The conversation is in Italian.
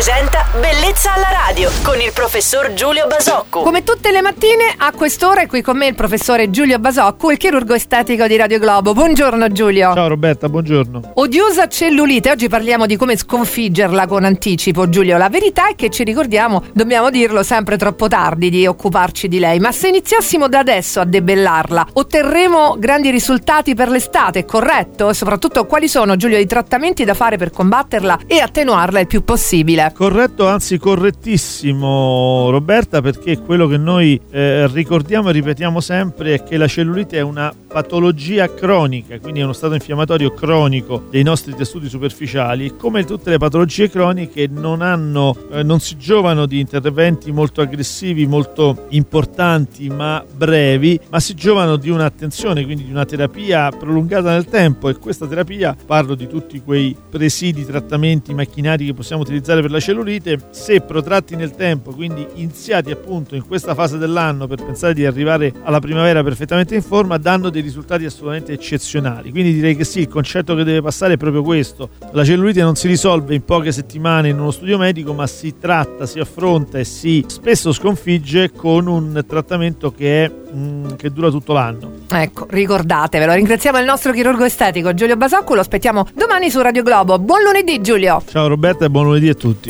presenta Bellezza alla radio con il professor Giulio Basocco. Come tutte le mattine, a quest'ora è qui con me il professore Giulio Basocco, il chirurgo estetico di Radio Globo. Buongiorno Giulio. Ciao Roberta, buongiorno. Odiosa cellulite, oggi parliamo di come sconfiggerla con anticipo, Giulio. La verità è che ci ricordiamo, dobbiamo dirlo sempre troppo tardi, di occuparci di lei, ma se iniziassimo da adesso a debellarla, otterremo grandi risultati per l'estate, corretto? E soprattutto quali sono, Giulio, i trattamenti da fare per combatterla e attenuarla il più possibile? Corretto, anzi correttissimo Roberta, perché quello che noi eh, ricordiamo e ripetiamo sempre è che la cellulite è una patologia cronica, quindi è uno stato infiammatorio cronico dei nostri tessuti superficiali. Come tutte le patologie croniche non, hanno, eh, non si giovano di interventi molto aggressivi, molto importanti ma brevi, ma si giovano di un'attenzione, quindi di una terapia prolungata nel tempo. E questa terapia, parlo di tutti quei presidi, trattamenti, macchinari che possiamo utilizzare per la cellulite, se protratti nel tempo, quindi iniziati appunto in questa fase dell'anno per pensare di arrivare alla primavera perfettamente in forma, danno dei risultati assolutamente eccezionali. Quindi direi che sì, il concetto che deve passare è proprio questo. La cellulite non si risolve in poche settimane in uno studio medico, ma si tratta, si affronta e si spesso sconfigge con un trattamento che, è, mm, che dura tutto l'anno. Ecco, ricordatevelo. Ringraziamo il nostro chirurgo estetico Giulio Basocco, lo aspettiamo domani su Radio Globo. Buon lunedì Giulio. Ciao Roberta e buon lunedì a tutti.